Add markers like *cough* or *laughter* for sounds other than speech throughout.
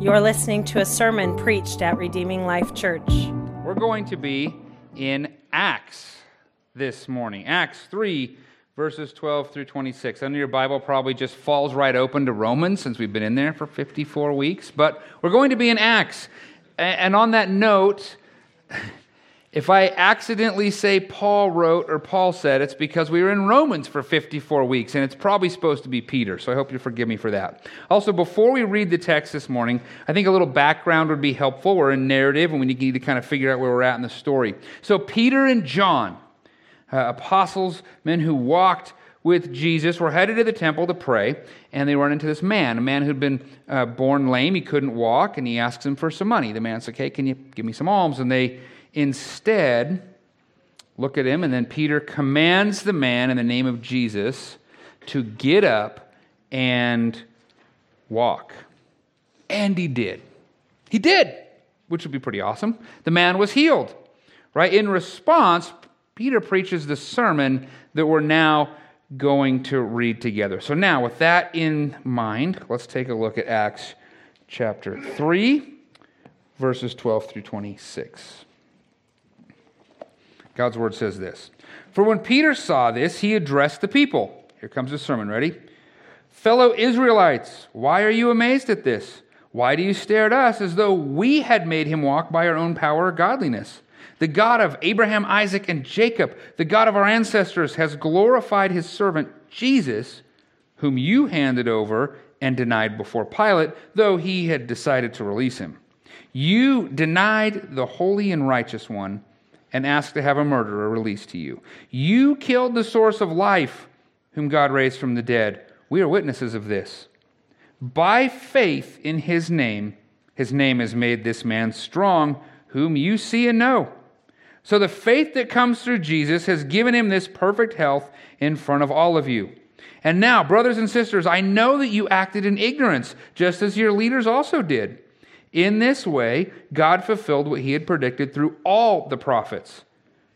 You're listening to a sermon preached at Redeeming Life Church. We're going to be in Acts this morning. Acts 3, verses 12 through 26. Under your Bible probably just falls right open to Romans since we've been in there for 54 weeks. But we're going to be in Acts. And on that note, if I accidentally say Paul wrote or Paul said, it's because we were in Romans for 54 weeks, and it's probably supposed to be Peter, so I hope you forgive me for that. Also, before we read the text this morning, I think a little background would be helpful. We're in narrative, and we need to kind of figure out where we're at in the story. So, Peter and John, uh, apostles, men who walked with Jesus, were headed to the temple to pray, and they run into this man, a man who'd been uh, born lame. He couldn't walk, and he asks him for some money. The man says, Okay, can you give me some alms? And they Instead, look at him, and then Peter commands the man in the name of Jesus to get up and walk. And he did. He did, which would be pretty awesome. The man was healed, right? In response, Peter preaches the sermon that we're now going to read together. So, now with that in mind, let's take a look at Acts chapter 3, verses 12 through 26. God's word says this For when Peter saw this, he addressed the people. Here comes the sermon. Ready? Fellow Israelites, why are you amazed at this? Why do you stare at us as though we had made him walk by our own power or godliness? The God of Abraham, Isaac, and Jacob, the God of our ancestors, has glorified his servant Jesus, whom you handed over and denied before Pilate, though he had decided to release him. You denied the holy and righteous one and ask to have a murderer released to you. You killed the source of life, whom God raised from the dead. We are witnesses of this. By faith in his name, his name has made this man strong, whom you see and know. So the faith that comes through Jesus has given him this perfect health in front of all of you. And now, brothers and sisters, I know that you acted in ignorance, just as your leaders also did. In this way, God fulfilled what he had predicted through all the prophets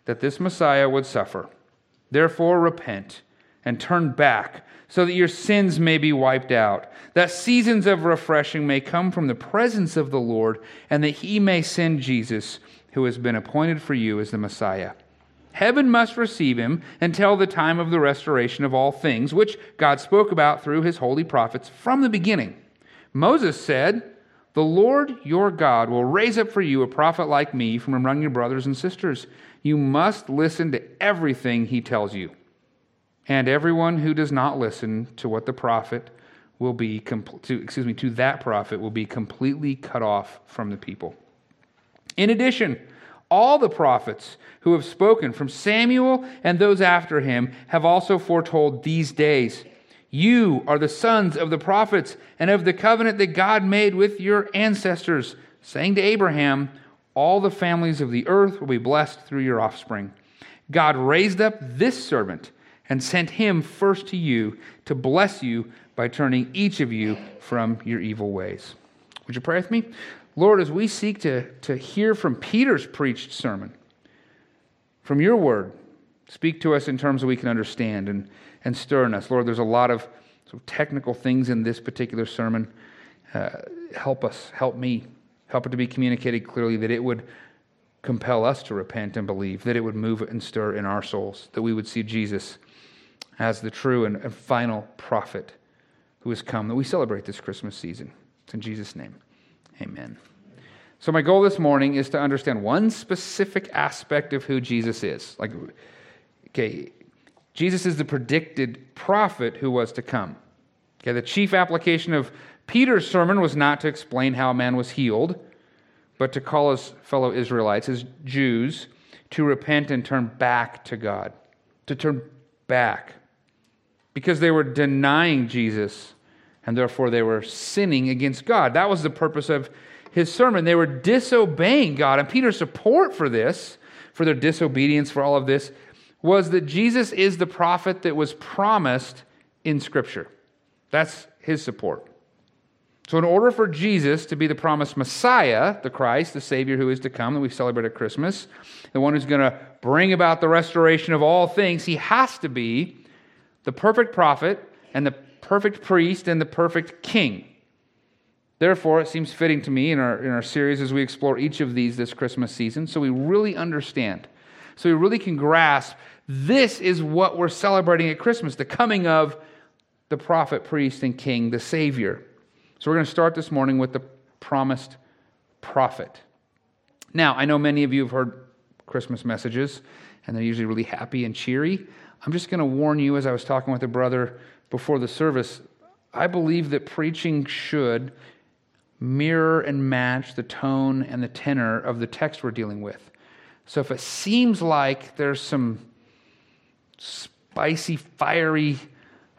that this Messiah would suffer. Therefore, repent and turn back so that your sins may be wiped out, that seasons of refreshing may come from the presence of the Lord, and that he may send Jesus, who has been appointed for you as the Messiah. Heaven must receive him until the time of the restoration of all things, which God spoke about through his holy prophets from the beginning. Moses said, the Lord your God will raise up for you a prophet like me from among your brothers and sisters. You must listen to everything he tells you. And everyone who does not listen to what the prophet will be, to, excuse me, to that prophet will be completely cut off from the people. In addition, all the prophets who have spoken from Samuel and those after him have also foretold these days. You are the sons of the prophets and of the covenant that God made with your ancestors, saying to Abraham, All the families of the earth will be blessed through your offspring. God raised up this servant and sent him first to you to bless you by turning each of you from your evil ways. Would you pray with me? Lord, as we seek to, to hear from Peter's preached sermon, from your word, speak to us in terms that we can understand and and stir in us. Lord, there's a lot of, sort of technical things in this particular sermon. Uh, help us, help me, help it to be communicated clearly that it would compel us to repent and believe, that it would move and stir in our souls, that we would see Jesus as the true and, and final prophet who has come, that we celebrate this Christmas season. It's in Jesus' name. Amen. So, my goal this morning is to understand one specific aspect of who Jesus is. Like, okay, Jesus is the predicted prophet who was to come. Okay, the chief application of Peter's sermon was not to explain how a man was healed, but to call his fellow Israelites, his Jews, to repent and turn back to God. To turn back. Because they were denying Jesus, and therefore they were sinning against God. That was the purpose of his sermon. They were disobeying God. And Peter's support for this, for their disobedience, for all of this, was that Jesus is the prophet that was promised in Scripture. That's his support. So, in order for Jesus to be the promised Messiah, the Christ, the Savior who is to come, that we celebrate at Christmas, the one who's going to bring about the restoration of all things, he has to be the perfect prophet and the perfect priest and the perfect king. Therefore, it seems fitting to me in our, in our series as we explore each of these this Christmas season so we really understand, so we really can grasp this is what we're celebrating at Christmas the coming of the prophet, priest, and king, the Savior. So we're going to start this morning with the promised prophet. Now, I know many of you have heard Christmas messages, and they're usually really happy and cheery. I'm just going to warn you, as I was talking with a brother before the service, I believe that preaching should mirror and match the tone and the tenor of the text we're dealing with. So if it seems like there's some spicy, fiery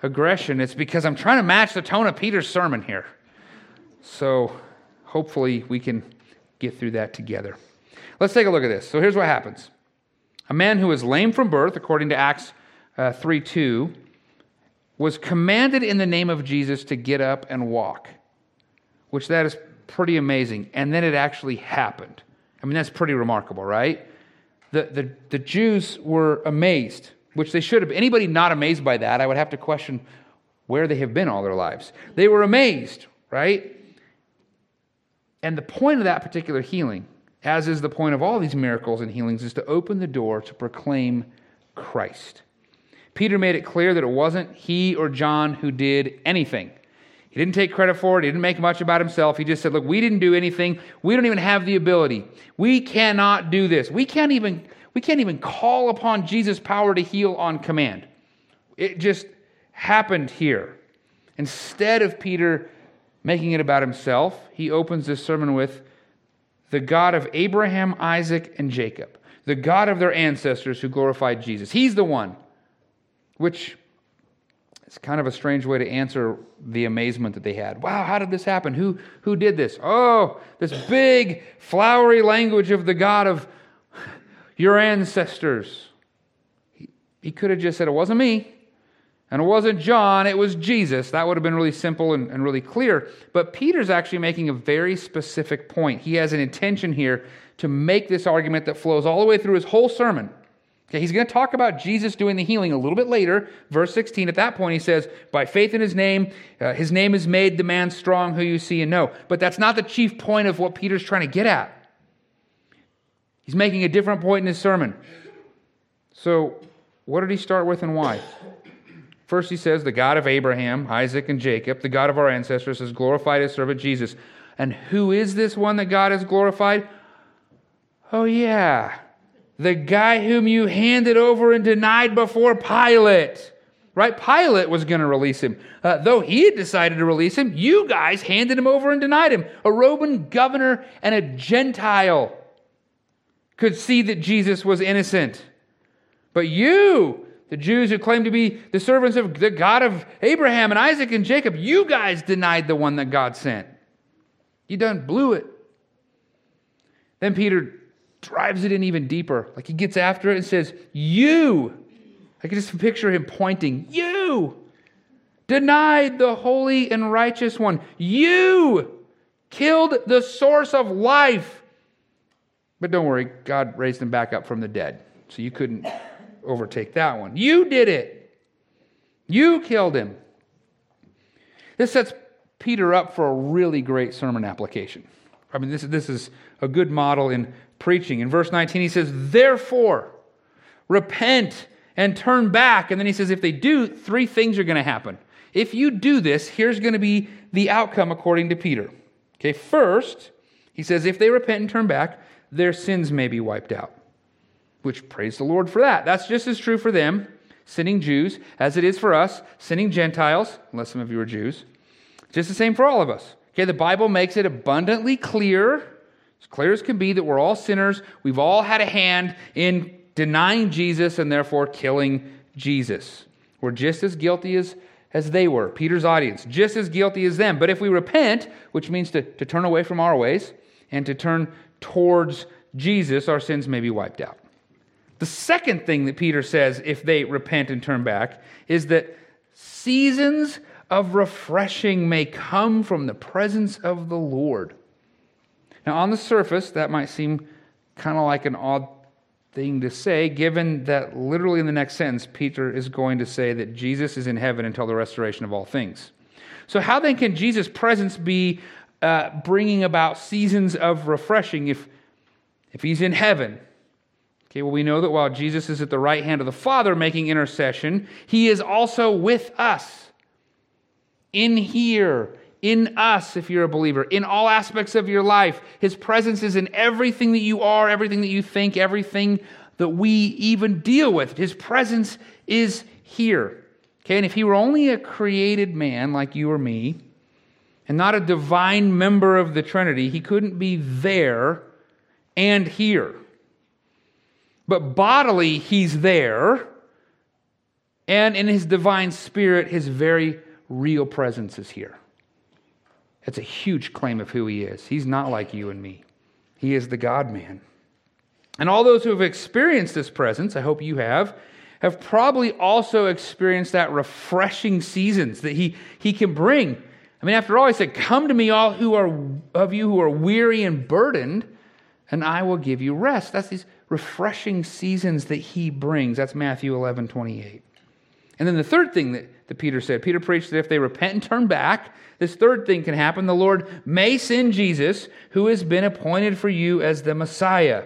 aggression, it's because I'm trying to match the tone of Peter's sermon here. So hopefully we can get through that together. Let's take a look at this. So here's what happens a man who was lame from birth, according to Acts uh, 3 2, was commanded in the name of Jesus to get up and walk, which that is pretty amazing. And then it actually happened. I mean, that's pretty remarkable, right? The, the, the Jews were amazed, which they should have. Anybody not amazed by that, I would have to question where they have been all their lives. They were amazed, right? And the point of that particular healing, as is the point of all these miracles and healings, is to open the door to proclaim Christ. Peter made it clear that it wasn't he or John who did anything. He didn't take credit for it. He didn't make much about himself. He just said, Look, we didn't do anything. We don't even have the ability. We cannot do this. We can't even, we can't even call upon Jesus' power to heal on command. It just happened here. Instead of Peter making it about himself, he opens this sermon with the God of Abraham, Isaac, and Jacob, the God of their ancestors who glorified Jesus. He's the one, which is kind of a strange way to answer the amazement that they had. Wow, how did this happen? Who, who did this? Oh, this big, flowery language of the God of your ancestors. He, he could have just said, It wasn't me. And it wasn't John, it was Jesus. That would have been really simple and, and, really clear. But Peter's actually making a very specific point. He has an intention here to make this argument that flows all the way through his whole sermon. Okay, he's going to talk about Jesus doing the healing a little bit later. Verse 16, at that point, he says, By faith in his name, uh, his name is made the man strong who you see and know. But that's not the chief point of what Peter's trying to get at. He's making a different point in his sermon. So, what did he start with and why? First, he says, The God of Abraham, Isaac, and Jacob, the God of our ancestors, has glorified his servant Jesus. And who is this one that God has glorified? Oh, yeah, the guy whom you handed over and denied before Pilate. Right? Pilate was going to release him. Uh, though he had decided to release him, you guys handed him over and denied him. A Roman governor and a Gentile could see that Jesus was innocent. But you, the Jews who claim to be the servants of the God of Abraham and Isaac and Jacob, you guys denied the one that God sent. You done blew it. Then Peter drives it in even deeper. Like he gets after it and says, You, I can just picture him pointing, You denied the holy and righteous one. You killed the source of life. But don't worry, God raised him back up from the dead. So you couldn't overtake that one. You did it. You killed him. This sets Peter up for a really great sermon application. I mean, this, this is a good model in preaching. In verse 19, he says, Therefore, repent and turn back. And then he says, If they do, three things are going to happen. If you do this, here's going to be the outcome according to Peter. Okay, first, he says, If they repent and turn back, their sins may be wiped out which praise the Lord for that. That's just as true for them, sinning Jews, as it is for us, sinning Gentiles, unless some of you are Jews. Just the same for all of us. Okay, the Bible makes it abundantly clear, clear as can be, that we're all sinners. We've all had a hand in denying Jesus and therefore killing Jesus. We're just as guilty as, as they were, Peter's audience, just as guilty as them. But if we repent, which means to, to turn away from our ways and to turn towards Jesus, our sins may be wiped out. The second thing that Peter says if they repent and turn back is that seasons of refreshing may come from the presence of the Lord. Now, on the surface, that might seem kind of like an odd thing to say, given that literally in the next sentence, Peter is going to say that Jesus is in heaven until the restoration of all things. So, how then can Jesus' presence be uh, bringing about seasons of refreshing if, if he's in heaven. Okay, well, we know that while Jesus is at the right hand of the Father making intercession, he is also with us. In here, in us, if you're a believer, in all aspects of your life. His presence is in everything that you are, everything that you think, everything that we even deal with. His presence is here. Okay, and if he were only a created man like you or me, and not a divine member of the Trinity, he couldn't be there and here. But bodily, he's there, and in his divine spirit, his very real presence is here. It's a huge claim of who he is. He's not like you and me, he is the God man. And all those who have experienced this presence, I hope you have, have probably also experienced that refreshing seasons that he, he can bring. I mean, after all, he said, Come to me, all who are of you who are weary and burdened, and I will give you rest. That's these refreshing seasons that he brings. That's Matthew 11, 28. And then the third thing that, that Peter said, Peter preached that if they repent and turn back, this third thing can happen. The Lord may send Jesus, who has been appointed for you as the Messiah.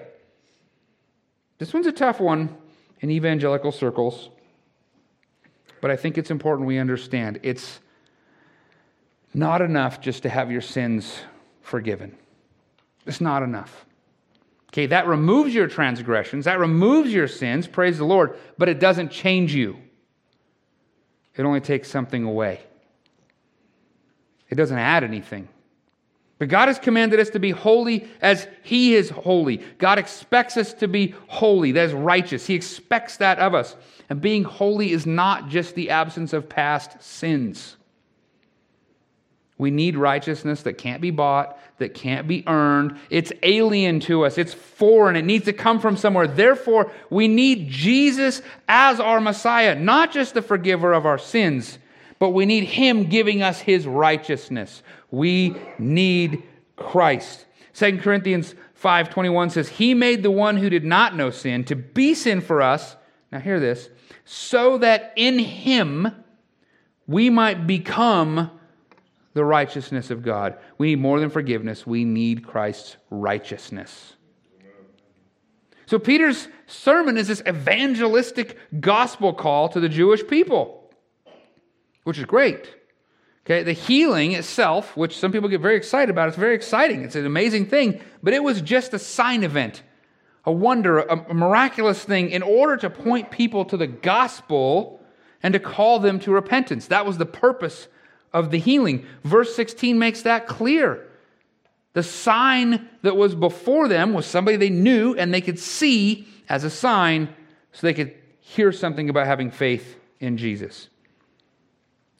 This one's a tough one in evangelical circles, but I think it's important we understand it's not enough just to have your sins forgiven. It's not enough. Okay, that removes your transgressions, that removes your sins, praise the Lord, but it doesn't change you. It only takes something away. It doesn't add anything. But God has commanded us to be holy as He is holy. God expects us to be holy, that is righteous. He expects that of us. And being holy is not just the absence of past sins. We need righteousness that can't be bought, that can't be earned. It's alien to us, it's foreign, it needs to come from somewhere. Therefore, we need Jesus as our Messiah, not just the forgiver of our sins, but we need Him giving us His righteousness. We need Christ. 2 Corinthians 5:21 says, "He made the one who did not know sin to be sin for us." Now hear this, so that in him we might become the righteousness of God. We need more than forgiveness, we need Christ's righteousness. So, Peter's sermon is this evangelistic gospel call to the Jewish people, which is great. Okay, the healing itself, which some people get very excited about, it's very exciting. It's an amazing thing, but it was just a sign event, a wonder, a, miraculous thing in order to point people to the gospel and to call them to repentance. That was the purpose of the healing. Verse 16 makes that clear. The sign that was before them was somebody they knew and they could see as a sign so they could hear something about having faith in Jesus.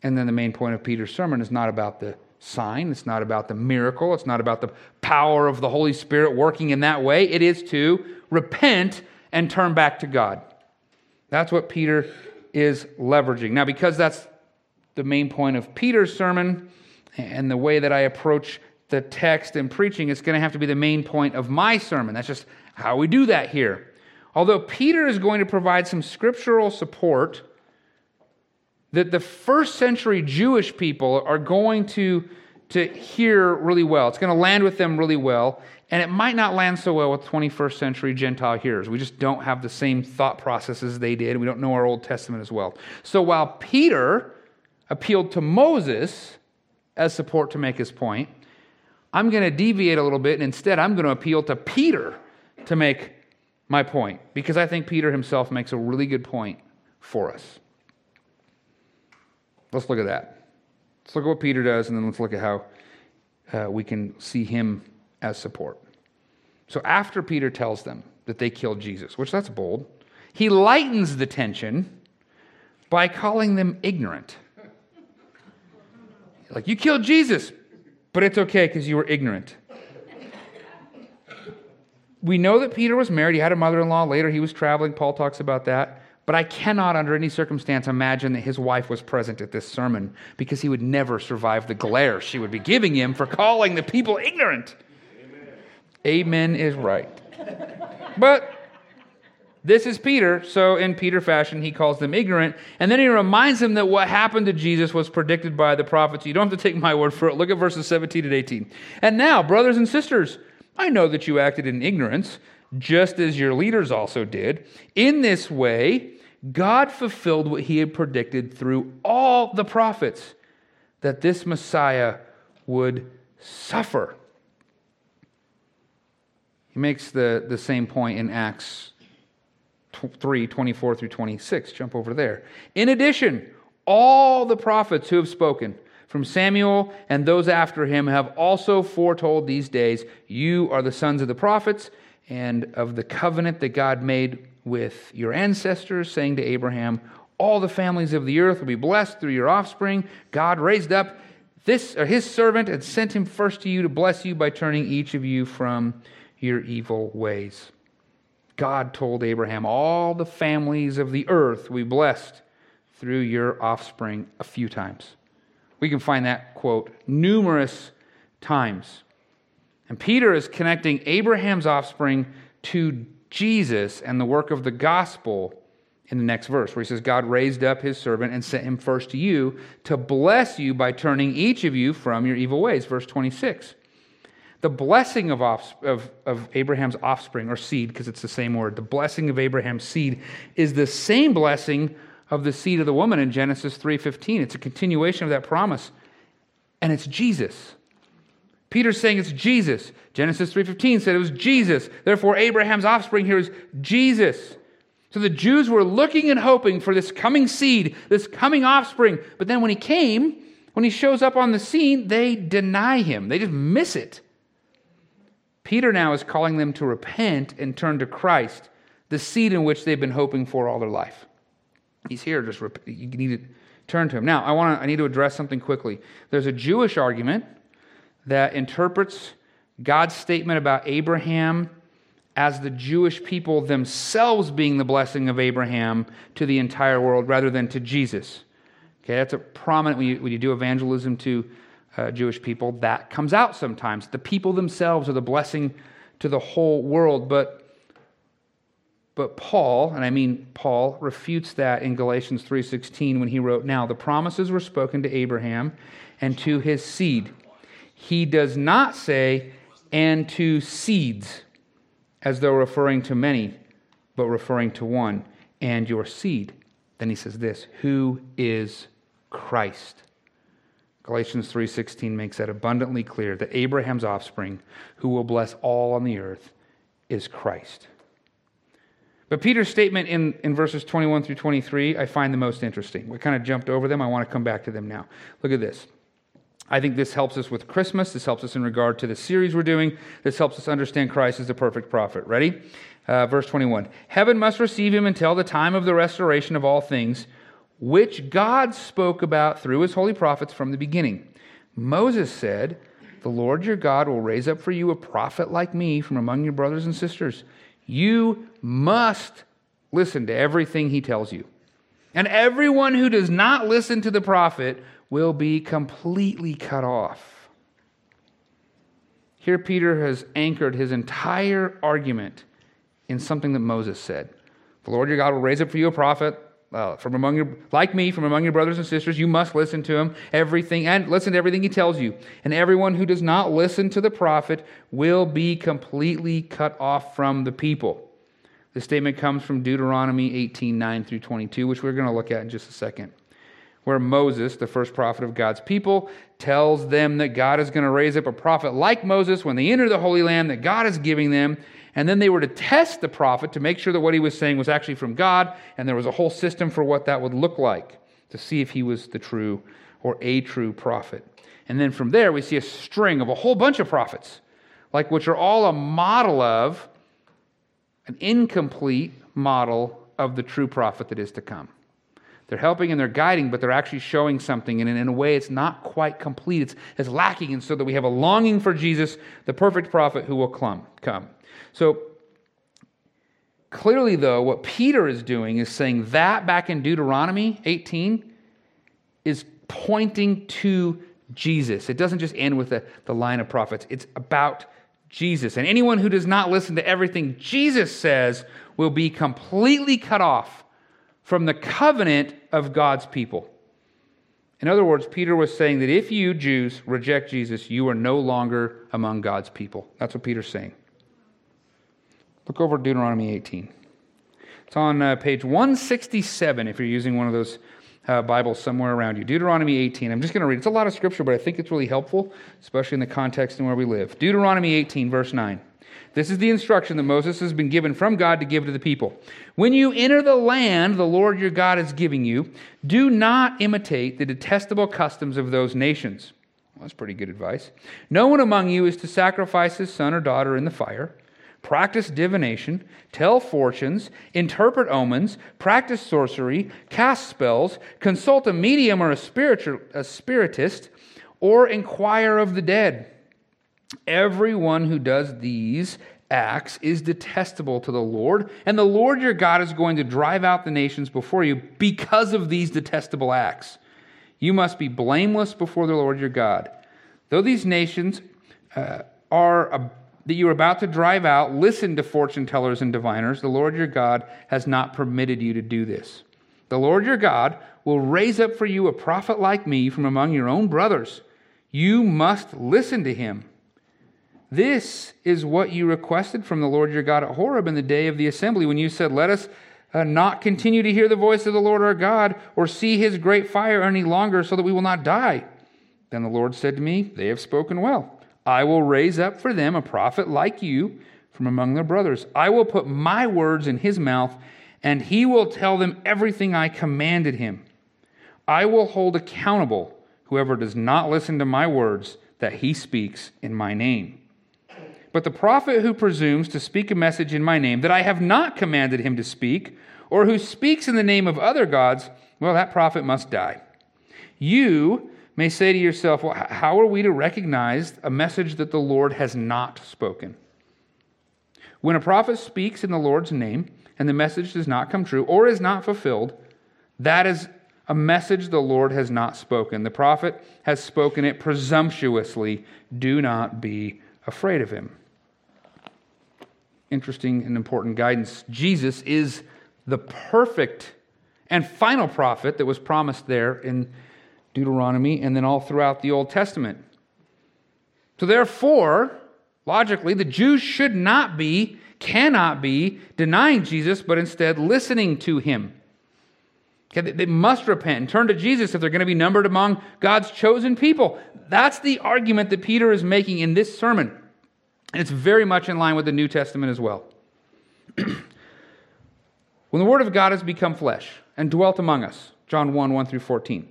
And then the main point of Peter's sermon is not about the sign, it's not about the miracle, it's not about the power of the Holy Spirit working in that way. It is to repent and turn back to God. That's what Peter is leveraging. Now, because that's the main point of Peter's sermon and the way that I approach the text and preaching, it's going to have to be the main point of my sermon. That's just how we do that here. Although Peter is going to provide some scriptural support that the first century Jewish people are going to, to hear really well. It's going to land with them really well. And it might not land so well with 21st century Gentile hearers. We just don't have the same thought processes they did. We don't know our Old Testament as well. So while Peter appealed to Moses as support to make his point, I'm going to deviate a little bit and instead I'm going to appeal to Peter to make my point because I think Peter himself makes a really good point for us. Let's look at that. Let's look at what Peter does and then let's look at how uh, we can see him as support. So after Peter tells them that they killed Jesus, which that's bold, he lightens the tension by calling them ignorant. Like, you killed Jesus, but it's okay because you were ignorant. We know that Peter was married. He had a mother in law. Later, he was traveling. Paul talks about that. But I cannot, under any circumstance, imagine that his wife was present at this sermon because he would never survive the glare she would be giving him for calling the people ignorant. Amen, Amen is right. But This is Peter. So, in Peter fashion, he calls them ignorant. And then he reminds them that what happened to Jesus was predicted by the prophets. You don't have to take my word for it. Look at verses 17 and 18. And now, brothers and sisters, I know that you acted in ignorance, just as your leaders also did. In this way, God fulfilled what he had predicted through all the prophets that this Messiah would suffer. He makes the, the same point in Acts 3 24 through 26. Jump over there. In addition, all the prophets who have spoken, from Samuel and those after him, have also foretold these days. You are the sons of the prophets and of the covenant that God made with your ancestors, saying to Abraham, All the families of the earth will be blessed through your offspring. God raised up this or his servant and sent him first to you to bless you by turning each of you from your evil ways. God told Abraham, All the families of the earth we blessed through your offspring a few times. We can find that quote numerous times. And Peter is connecting Abraham's offspring to Jesus and the work of the gospel in the next verse, where he says, God raised up his servant and sent him first to you to bless you by turning each of you from your evil ways. Verse 26. The blessing of, of, of Abraham's offspring, or seed, because it's the same word, the blessing of Abraham's seed is the same blessing of the seed of the woman in Genesis 3:15. It's a continuation of that promise. And it's Jesus. Peter's saying it's Jesus. Genesis 3:15 said it was Jesus. Therefore Abraham's offspring here is Jesus. So the Jews were looking and hoping for this coming seed, this coming offspring, but then when he came, when he shows up on the scene, they deny him. They just miss it. Peter now is calling them to repent and turn to Christ, the seed in which they've been hoping for all their life. He's here, just rep- you need to turn to him. Now, I want to I need to address something quickly. There's a Jewish argument that interprets God's statement about Abraham as the Jewish people themselves being the blessing of Abraham to the entire world rather than to Jesus. Okay, that's a prominent when you, when you do evangelism to uh, Jewish people, that comes out sometimes. The people themselves are the blessing to the whole world. But but Paul, and I mean Paul, refutes that in Galatians 3:16 when he wrote, "Now the promises were spoken to Abraham and to his seed." he does not say, and to seeds, as though referring to many, but referring to one, and your seed. Then he says this, who is Christ? Galatians 3:16 makes that abundantly clear that Abraham's offspring, who will bless all on the earth, is Christ. But Peter's statement in, in verses 21 through 23, I find the most interesting. We kind of jumped over them. I want to come back to them now. Look at this. I think this helps us with Christmas. This helps us in regard to the series we're doing. This helps us understand Christ as the perfect prophet. Ready? Uh, verse 21 Heaven must receive him until the time of the restoration of all things, which God spoke about through his holy prophets from the beginning. Moses said, The Lord your God will raise up for you a prophet like me from among your brothers and sisters. You must listen to everything he tells you. And everyone who does not listen to the prophet will be completely cut off. Here, Peter has anchored his entire argument in something that Moses said. The Lord your God will raise up for you a prophet uh, from among your, like me, from among your brothers and sisters. You must listen to him, everything, and listen to everything he tells you. And everyone who does not listen to the prophet will be completely cut off from the people. This statement comes from Deuteronomy 18 9 through 22, which we're going to look at in just a second where Moses, the first prophet of God's people, tells them that God is going to raise up a prophet like Moses when they enter the Holy Land that God is giving them. And then they were to test the prophet to make sure that what he was saying was actually from God. And there was a whole system for what that would look like to see if he was the true or a true prophet. And then from there, we see a string of a whole bunch of prophets, like which are all a model of an incomplete model of the true prophet that is to come. They're helping and they're guiding, but they're actually showing something. And in a way, it's not quite complete. It's, it's lacking. And so that we have a longing for Jesus, the perfect prophet who will come. come. So clearly, though, what Peter is doing is saying that back in Deuteronomy 18 is pointing to Jesus. It doesn't just end with the, the line of prophets, it's about Jesus. And anyone who does not listen to everything Jesus says will be completely cut off from the covenant of God's people. In other words, Peter was saying that if you, Jews, reject Jesus, you are no longer among God's people. That's what Peter's saying. Look over Deuteronomy 18. It's on uh, page 167 if you're using one of those uh, Bibles somewhere around you. Deuteronomy 18. I'm just going to read. It's a lot of scripture, but I think it's really helpful, especially in the context and where we live. Deuteronomy 18, verse 9. This is the instruction that Moses has been given from God to give to the people. When you enter the land the Lord your God is giving you, do not imitate the detestable customs of those nations. Well, that's pretty good advice. No one among you is to sacrifice his son or daughter in the fire practice divination, tell fortunes, interpret omens, practice sorcery, cast spells, consult a medium or a, spiritual, a spiritist, or inquire of the dead. Everyone who does these acts is detestable to the Lord, and the Lord your God is going to drive out the nations before you because of these detestable acts. You must be blameless before the Lord your God. Though these nations uh, are that you are about to drive out, listen to fortune tellers and diviners. The Lord your God has not permitted you to do this. The Lord your God will raise up for you a prophet like me from among your own brothers. You must listen to him. This is what you requested from the Lord your God at Horeb in the day of the assembly when you said, Let us uh, not continue to hear the voice of the Lord our God or see his great fire any longer so that we will not die. Then the Lord said to me, They have spoken well. I will raise up for them a prophet like you from among their brothers. I will put my words in his mouth, and he will tell them everything I commanded him. I will hold accountable whoever does not listen to my words that he speaks in my name. But the prophet who presumes to speak a message in my name that I have not commanded him to speak, or who speaks in the name of other gods, well, that prophet must die. You may say to yourself, well, how are we to recognize a message that the Lord has not spoken? When a prophet speaks in the Lord's name and the message does not come true or is not fulfilled, that is a message the Lord has not spoken. The prophet has spoken it presumptuously. Do not be afraid of him. Interesting and important guidance. Jesus is the perfect and final prophet that was promised there in Deuteronomy, and then all throughout the Old Testament. So, therefore, logically, the Jews should not be, cannot be, denying Jesus, but instead listening to him. Okay, they must repent and turn to Jesus if they're going to be numbered among God's chosen people. That's the argument that Peter is making in this sermon. And it's very much in line with the New Testament as well. *clears throat* when the Word of God has become flesh and dwelt among us, John 1 1 through 14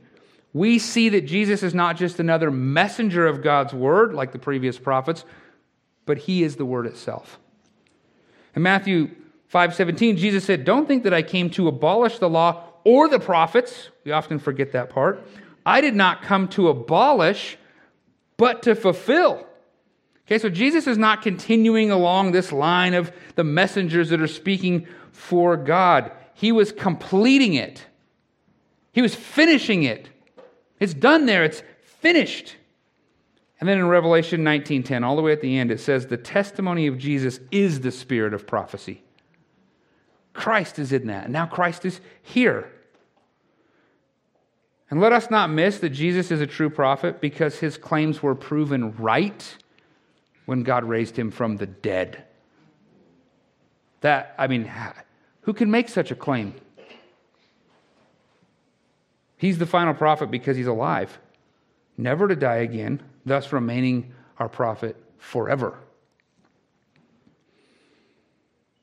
we see that Jesus is not just another messenger of God's word, like the previous prophets, but he is the word itself. In Matthew 5:17, Jesus said, "Don't think that I came to abolish the law or the prophets." We often forget that part. I did not come to abolish, but to fulfill. Okay, so Jesus is not continuing along this line of the messengers that are speaking for God. He was completing it. He was finishing it. It's done there, it's finished. And then in Revelation 19:10, all the way at the end, it says the testimony of Jesus is the spirit of prophecy. Christ is in that. And now Christ is here. And let us not miss that Jesus is a true prophet because his claims were proven right when God raised him from the dead. That, I mean, who can make such a claim? He's the final prophet because he's alive, never to die again, thus remaining our prophet forever.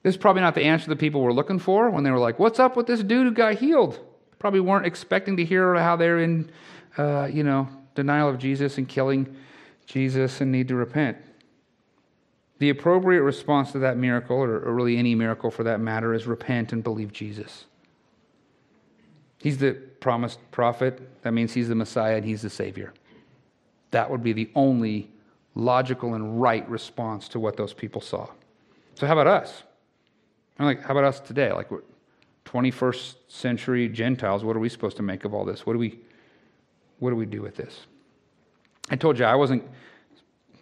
This is probably not the answer the people were looking for when they were like, What's up with this dude who got healed? Probably weren't expecting to hear how they're in, uh, you know, denial of Jesus and killing Jesus and need to repent. The appropriate response to that miracle, or, really any miracle for that matter, is repent and believe Jesus. He's the promised prophet. That means he's the Messiah and he's the Savior. That would be the only logical and right response to what those people saw. So, how about us? I'm like, how about us today? Like, 21st century Gentiles, what are we supposed to make of all this? What do we, what do we do with this? I told you I wasn't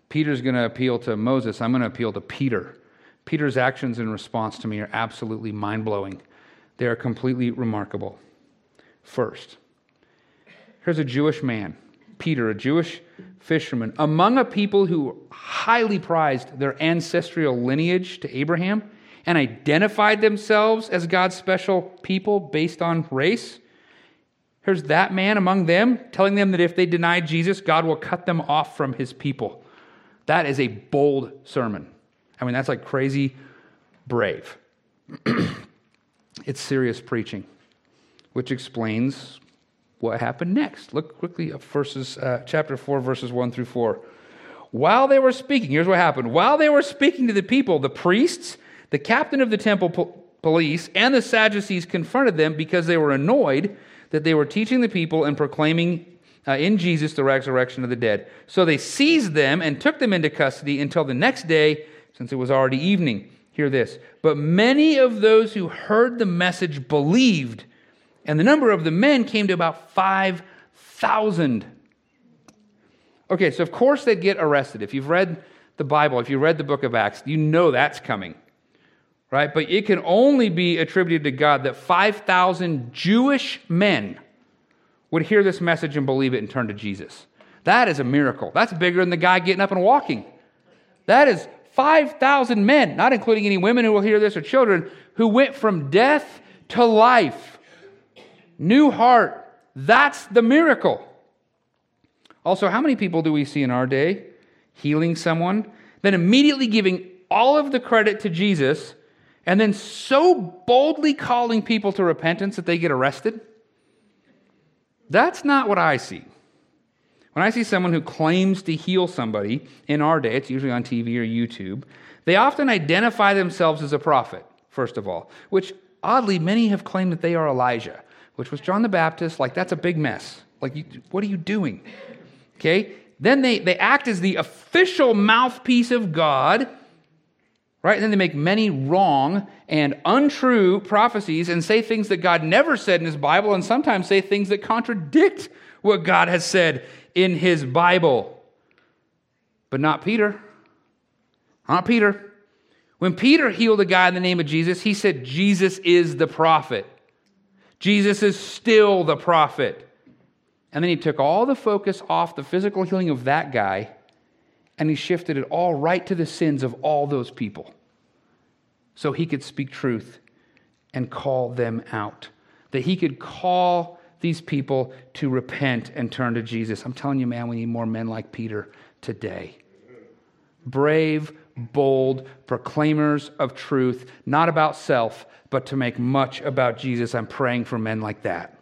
Peter's going to appeal to Moses. I'm going to appeal to Peter. Peter's actions in response to me are absolutely mind blowing. They are completely remarkable. First, here's a Jewish man, Peter, a Jewish fisherman, among a people who highly prized their ancestral lineage to Abraham and identified themselves as God's special people based on race. Here's that man among them telling them that if they deny Jesus, God will cut them off from his people. That is a bold sermon. I mean, that's like crazy brave. *clears throat* it's serious preaching, which explains what happened next. Look quickly at verses, uh, chapter 4, verses 1 through 4. While they were speaking, here's what happened. While they were speaking to the people, the priests, the captain of the temple po- police, and the Sadducees confronted them because they were annoyed that they were teaching the people and proclaiming uh, in Jesus the resurrection of the dead. So they seized them and took them into custody until the next day, since it was already evening. Hear this. But many of those who heard the message believed, and the number of the men came to about 5,000. Okay, so of course they'd get arrested. If you've read the Bible, if you read the book of Acts, you know that's coming. Right? But it can only be attributed to God that 5,000 Jewish men would hear this message and believe it and turn to Jesus. That is a miracle. That's bigger than the guy getting up and walking. That is 5,000 men, not including any women who will hear this or children, who went from death to life. New heart. That's the miracle. Also, how many people do we see in our day healing someone, then immediately giving all of the credit to Jesus, and then so boldly calling people to repentance that they get arrested? That's not what I see. When I see someone who claims to heal somebody in our day, it's usually on TV or YouTube, they often identify themselves as a prophet, first of all, which oddly many have claimed that they are Elijah, which was John the Baptist. Like, that's a big mess. Like, what are you doing? Okay? Then they, they act as the official mouthpiece of God right? And then they make many wrong and untrue prophecies and say things that God never said in his Bible, and sometimes say things that contradict what God has said in his Bible. But not Peter. Not Peter. When Peter healed a guy in the name of Jesus, he said, Jesus is the prophet. Jesus is still the prophet. And then he took all the focus off the physical healing of that guy and he shifted it all right to the sins of all those people so he could speak truth and call them out. That he could call these people to repent and turn to Jesus. I'm telling you, man, we need more men like Peter today. Brave, bold proclaimers of truth, not about self, but to make much about Jesus. I'm praying for men like that.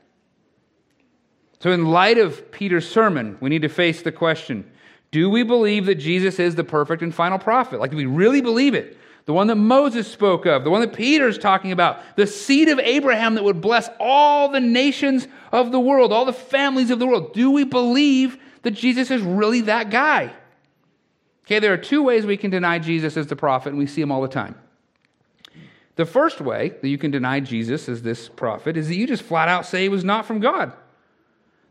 So, in light of Peter's sermon, we need to face the question do we believe that Jesus is the perfect and final prophet? Like, do we really believe it? the one that Moses spoke of, the one that Peter's talking about, the seed of Abraham that would bless all the nations of the world, all the families of the world. Do we believe that Jesus is really that guy? Okay, there are two ways we can deny Jesus as the prophet, and we see him all the time. The first way that you can deny Jesus as this prophet is that you just flat out say he was not from God,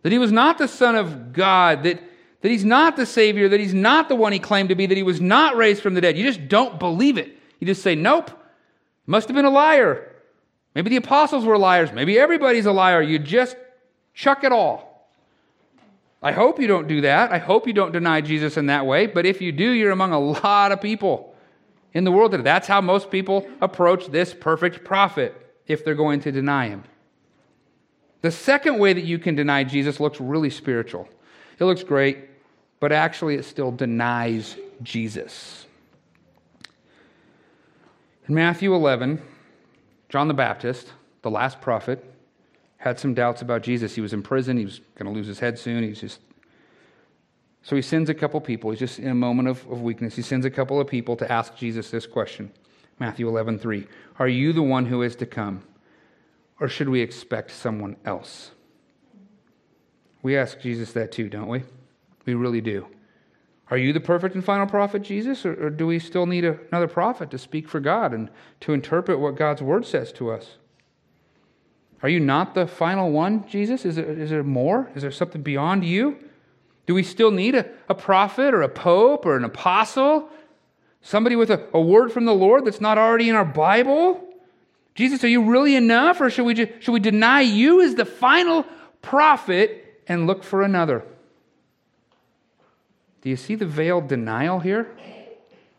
that he was not the Son of God, that, that he's not the Savior, that he's not the one he claimed to be, that he was not raised from the dead. You just don't believe it. You just say, nope, must have been a liar. Maybe the apostles were liars. Maybe everybody's a liar. You just chuck it all. I hope you don't do that. I hope you don't deny Jesus in that way. But if you do, you're among a lot of people in the world today. That's how most people approach this perfect prophet if they're going to deny him. The second way that you can deny Jesus looks really spiritual. It looks great, but actually it still denies Jesus. In Matthew 11, John the Baptist, the last prophet, had some doubts about Jesus. He was in prison. He was going to lose his head soon. He's just. So he sends a couple people. He's just in a moment of, of weakness. He sends a couple of people to ask Jesus this question Matthew 11, 3. Are you the one who is to come? Or should we expect someone else? We ask Jesus that too, don't we? We really do. Are you the perfect and final prophet, Jesus, or, or do we still need a, another prophet to speak for God and to interpret what God's word says to us? Are you not the final one, Jesus? Is there, is there more? Is there something beyond you? Do we still need a, a prophet or a pope or an apostle? Somebody with a, a word from the Lord that's not already in our Bible? Jesus, are you really enough, or should we, should we deny you as the final prophet and look for another? Do you see the veiled denial here?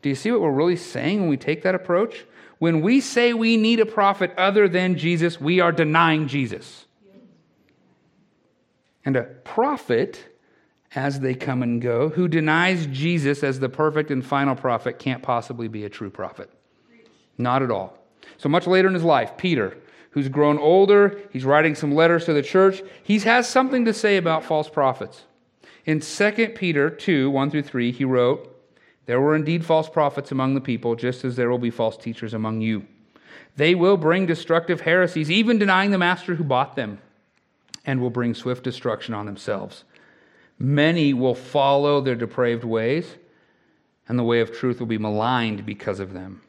Do you see what we're really saying when we take that approach? When we say we need a prophet other than Jesus, we are denying Jesus. And a prophet, as they come and go, who denies Jesus as the perfect and final prophet can't possibly be a true prophet. Not at all. So much later in his life, Peter, who's grown older, he's writing some letters to the church. He has something to say about false prophets. In 2 Peter 2 1 through 3, he wrote, There were indeed false prophets among the people, just as there will be false teachers among you. They will bring destructive heresies, even denying the master who bought them, and will bring swift destruction on themselves. Many will follow their depraved ways, and the way of truth will be maligned because of them.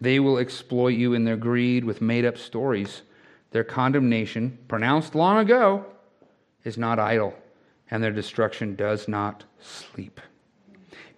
They will exploit you in their greed with made up stories. Their condemnation, pronounced long ago, is not idle, and their destruction does not sleep.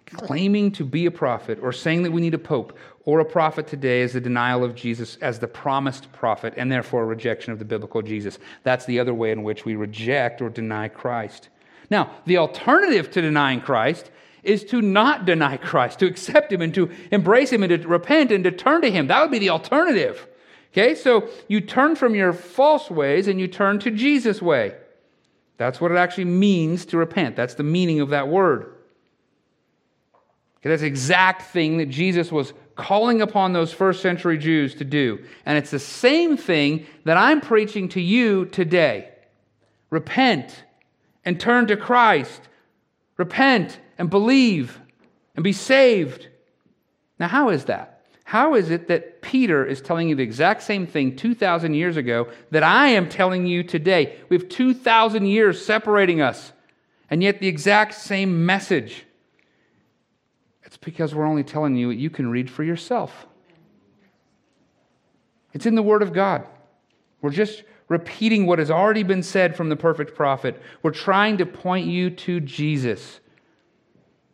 Claiming to be a prophet or saying that we need a pope or a prophet today is the denial of Jesus as the promised prophet and therefore a rejection of the biblical Jesus. That's the other way in which we reject or deny Christ. Now, the alternative to denying Christ is to not deny Christ, to accept Him and to embrace Him and to repent and to turn to Him. That would be the alternative. Okay, so you turn from your false ways and you turn to Jesus' way. That's what it actually means to repent. That's the meaning of that word. Okay, that's the exact thing that Jesus was calling upon those first century Jews to do. And it's the same thing that I'm preaching to you today. Repent and turn to Christ. Repent and believe and be saved. Now, how is that? How is it that Peter is telling you the exact same thing 2,000 years ago that I am telling you today? We have 2,000 years separating us, and yet the exact same message. It's because we're only telling you what you can read for yourself. It's in the Word of God. We're just repeating what has already been said from the perfect prophet. We're trying to point you to Jesus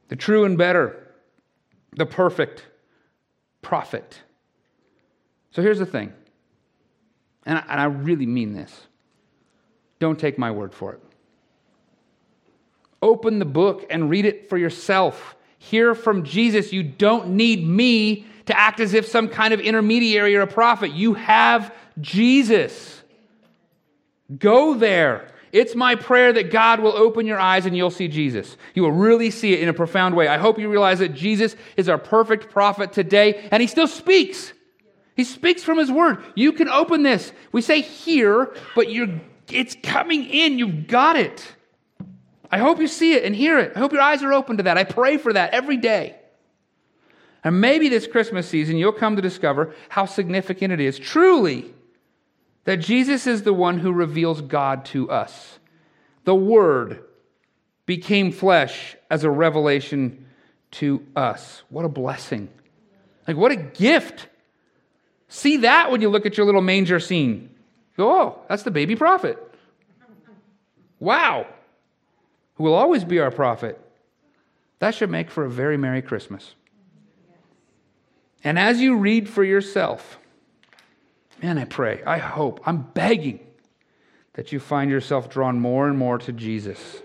the true and better, the perfect prophet. So here's the thing, and I, and I really mean this. Don't take my word for it. Open the book and read it for yourself. Hear from Jesus. You don't need me to act as if some kind of intermediary or a prophet. You have Jesus. Go there. It's my prayer that God will open your eyes and you'll see Jesus. You will really see it in a profound way. I hope you realize that Jesus is our perfect prophet today, and he still speaks. He speaks from his word. You can open this. We say here, but you're, it's coming in. You've got it. I hope you see it and hear it. I hope your eyes are open to that. I pray for that every day. And maybe this Christmas season, you'll come to discover how significant it is. Truly, that Jesus is the one who reveals God to us. The Word became flesh as a revelation to us. What a blessing. Like, what a gift. See that when you look at your little manger scene. Go, oh, that's the baby prophet. Wow. Who will always be our prophet. That should make for a very Merry Christmas. And as you read for yourself, Man, I pray, I hope, I'm begging that you find yourself drawn more and more to Jesus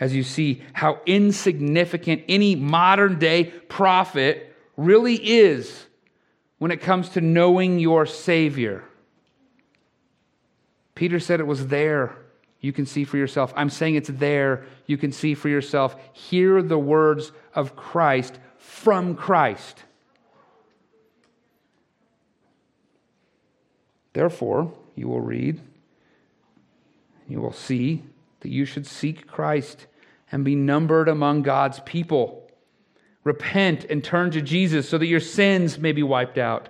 as you see how insignificant any modern day prophet really is when it comes to knowing your Savior. Peter said it was there. You can see for yourself. I'm saying it's there. You can see for yourself. Hear the words of Christ from Christ. Therefore, you will read, you will see that you should seek Christ and be numbered among God's people. Repent and turn to Jesus so that your sins may be wiped out,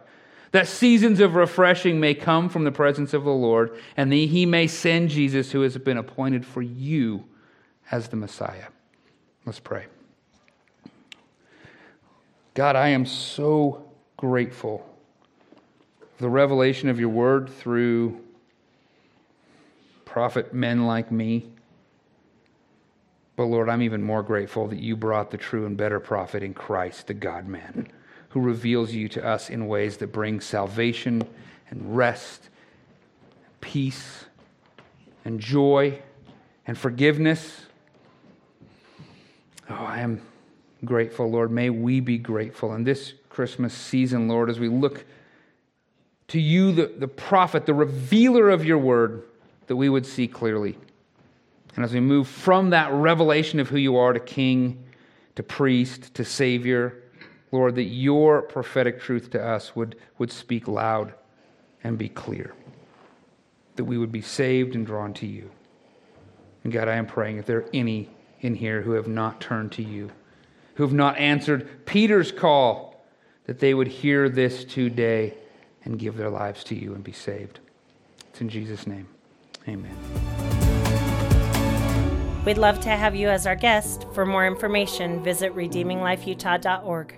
that seasons of refreshing may come from the presence of the Lord, and that he may send Jesus who has been appointed for you as the Messiah. Let's pray. God, I am so grateful the revelation of your word through prophet men like me. But Lord, I'm even more grateful that you brought the true and better prophet in Christ, the God man, who reveals you to us in ways that bring salvation and rest, peace and joy and forgiveness. Oh, I am grateful, Lord. May we be grateful in this Christmas season, Lord, as we look to you, the, the prophet, the revealer of your word, that we would see clearly. And as we move from that revelation of who you are to king, to priest, to savior, Lord, that your prophetic truth to us would, would speak loud and be clear, that we would be saved and drawn to you. And God, I am praying if there are any in here who have not turned to you, who have not answered Peter's call, that they would hear this today and give their lives to you and be saved. It's in Jesus' name. Amen. We'd love to have you as our guest. For more information, visit redeeminglifeutah.org.